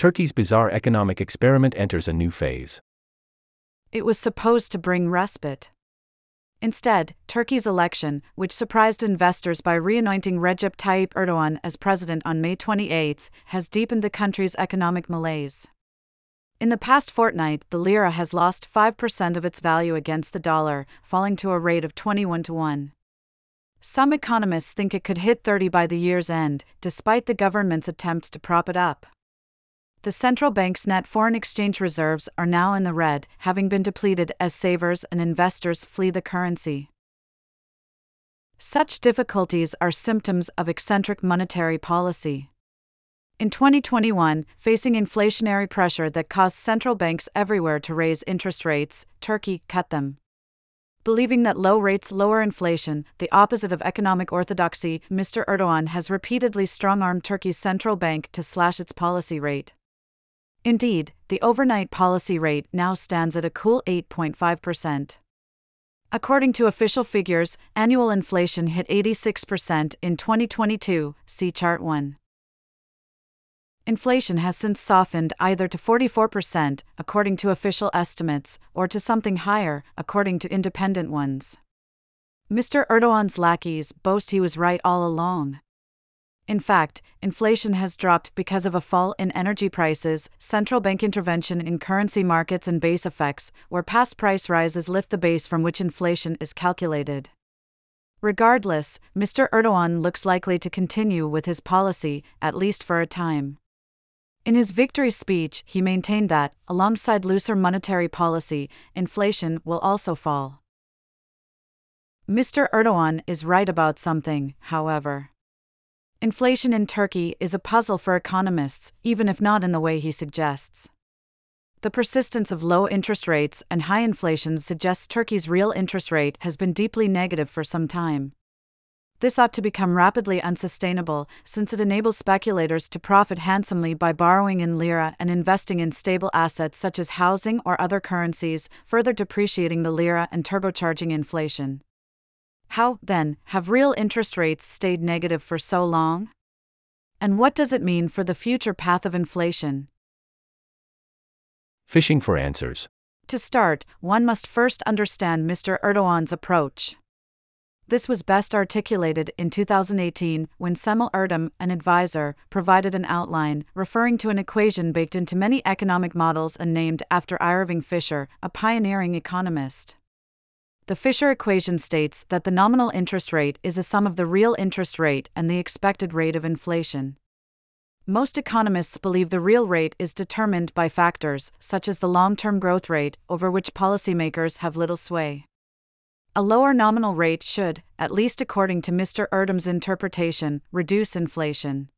Turkey's bizarre economic experiment enters a new phase. It was supposed to bring respite. Instead, Turkey's election, which surprised investors by reanointing Recep Tayyip Erdogan as president on May 28, has deepened the country's economic malaise. In the past fortnight, the lira has lost 5% of its value against the dollar, falling to a rate of 21 to 1. Some economists think it could hit 30 by the year's end, despite the government's attempts to prop it up. The central bank's net foreign exchange reserves are now in the red, having been depleted as savers and investors flee the currency. Such difficulties are symptoms of eccentric monetary policy. In 2021, facing inflationary pressure that caused central banks everywhere to raise interest rates, Turkey cut them. Believing that low rates lower inflation, the opposite of economic orthodoxy, Mr. Erdogan has repeatedly strong armed Turkey's central bank to slash its policy rate. Indeed, the overnight policy rate now stands at a cool 8.5%. According to official figures, annual inflation hit 86% in 2022, see Chart 1. Inflation has since softened either to 44%, according to official estimates, or to something higher, according to independent ones. Mr. Erdogan's lackeys boast he was right all along. In fact, inflation has dropped because of a fall in energy prices, central bank intervention in currency markets, and base effects, where past price rises lift the base from which inflation is calculated. Regardless, Mr. Erdogan looks likely to continue with his policy, at least for a time. In his victory speech, he maintained that, alongside looser monetary policy, inflation will also fall. Mr. Erdogan is right about something, however. Inflation in Turkey is a puzzle for economists, even if not in the way he suggests. The persistence of low interest rates and high inflation suggests Turkey's real interest rate has been deeply negative for some time. This ought to become rapidly unsustainable, since it enables speculators to profit handsomely by borrowing in lira and investing in stable assets such as housing or other currencies, further depreciating the lira and turbocharging inflation. How, then, have real interest rates stayed negative for so long? And what does it mean for the future path of inflation? Fishing for answers. To start, one must first understand Mr. Erdogan's approach. This was best articulated in 2018 when Cemil Ertem, an advisor, provided an outline, referring to an equation baked into many economic models and named after Irving Fisher, a pioneering economist. The Fisher equation states that the nominal interest rate is a sum of the real interest rate and the expected rate of inflation. Most economists believe the real rate is determined by factors, such as the long term growth rate, over which policymakers have little sway. A lower nominal rate should, at least according to Mr. Ertem's interpretation, reduce inflation.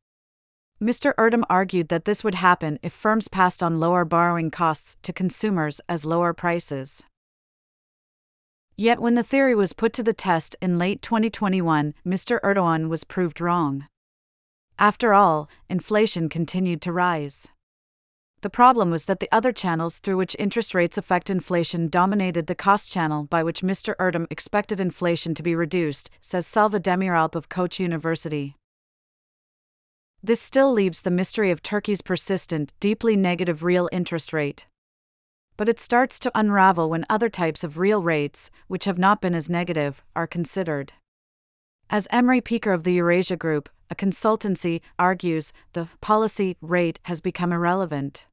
Mr. Ertem argued that this would happen if firms passed on lower borrowing costs to consumers as lower prices. Yet when the theory was put to the test in late 2021, Mr. Erdogan was proved wrong. After all, inflation continued to rise. The problem was that the other channels through which interest rates affect inflation dominated the cost channel by which Mr. Ertem expected inflation to be reduced, says Selva Demiralp of Koç University. This still leaves the mystery of Turkey's persistent, deeply negative real interest rate. But it starts to unravel when other types of real rates, which have not been as negative, are considered. As Emre Peker of the Eurasia Group, a consultancy, argues, the policy rate has become irrelevant.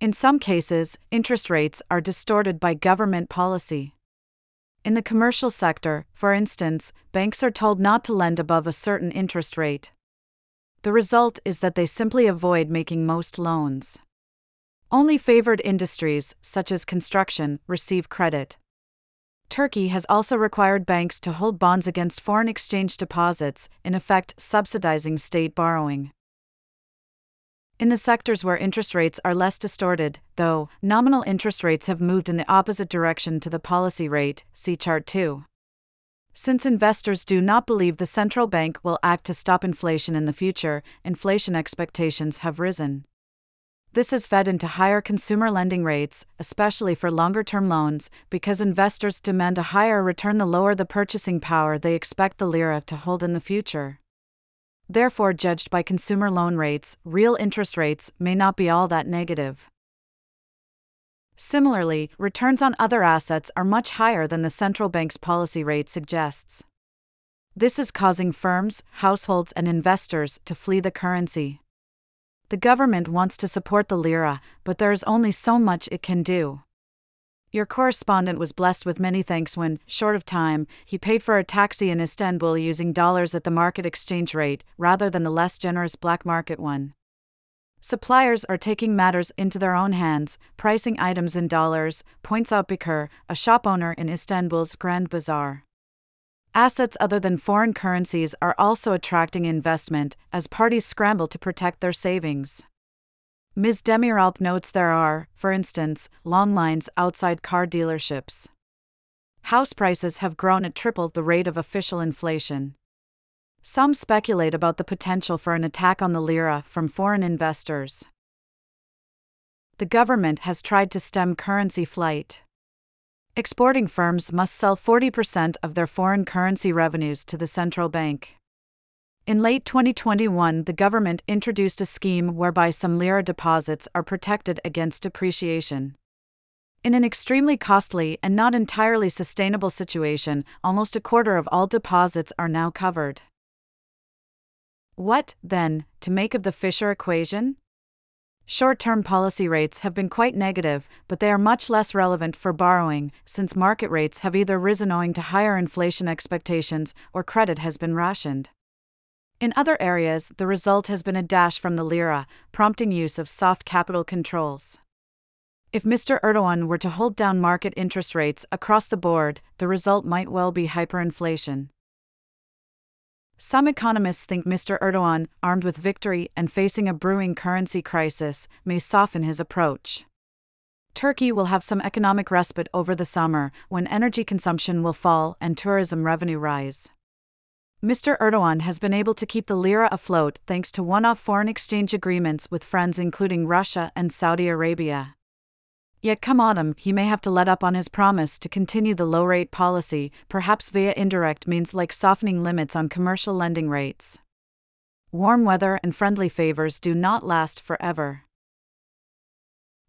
In some cases, interest rates are distorted by government policy. In the commercial sector, for instance, banks are told not to lend above a certain interest rate. The result is that they simply avoid making most loans. Only favored industries, such as construction, receive credit. Turkey has also required banks to hold bonds against foreign exchange deposits, in effect, subsidizing state borrowing. In the sectors where interest rates are less distorted, though, nominal interest rates have moved in the opposite direction to the policy rate, see Chart 2. Since investors do not believe the central bank will act to stop inflation in the future, inflation expectations have risen. This has fed into higher consumer lending rates, especially for longer term loans, because investors demand a higher return the lower the purchasing power they expect the lira to hold in the future. Therefore, judged by consumer loan rates, real interest rates may not be all that negative. Similarly, returns on other assets are much higher than the central bank's policy rate suggests. This is causing firms, households, and investors to flee the currency. The government wants to support the lira, but there is only so much it can do. Your correspondent was blessed with many thanks when, short of time, he paid for a taxi in Istanbul using dollars at the market exchange rate rather than the less generous black market one. Suppliers are taking matters into their own hands, pricing items in dollars, points out Bekir, a shop owner in Istanbul's Grand Bazaar. Assets other than foreign currencies are also attracting investment as parties scramble to protect their savings. Ms. Demiralp notes there are, for instance, long lines outside car dealerships. House prices have grown at triple the rate of official inflation. Some speculate about the potential for an attack on the lira from foreign investors. The government has tried to stem currency flight. Exporting firms must sell 40% of their foreign currency revenues to the central bank. In late 2021, the government introduced a scheme whereby some lira deposits are protected against depreciation. In an extremely costly and not entirely sustainable situation, almost a quarter of all deposits are now covered. What, then, to make of the Fisher equation? Short term policy rates have been quite negative, but they are much less relevant for borrowing, since market rates have either risen owing to higher inflation expectations or credit has been rationed. In other areas, the result has been a dash from the lira, prompting use of soft capital controls. If Mr. Erdogan were to hold down market interest rates across the board, the result might well be hyperinflation. Some economists think Mr. Erdogan, armed with victory and facing a brewing currency crisis, may soften his approach. Turkey will have some economic respite over the summer, when energy consumption will fall and tourism revenue rise. Mr. Erdogan has been able to keep the lira afloat thanks to one off foreign exchange agreements with friends including Russia and Saudi Arabia. Yet come autumn, he may have to let up on his promise to continue the low rate policy, perhaps via indirect means like softening limits on commercial lending rates. Warm weather and friendly favors do not last forever.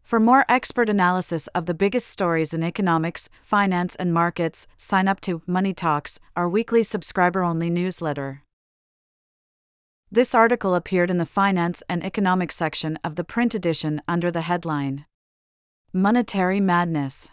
For more expert analysis of the biggest stories in economics, finance, and markets, sign up to Money Talks, our weekly subscriber only newsletter. This article appeared in the Finance and Economics section of the print edition under the headline Monetary Madness.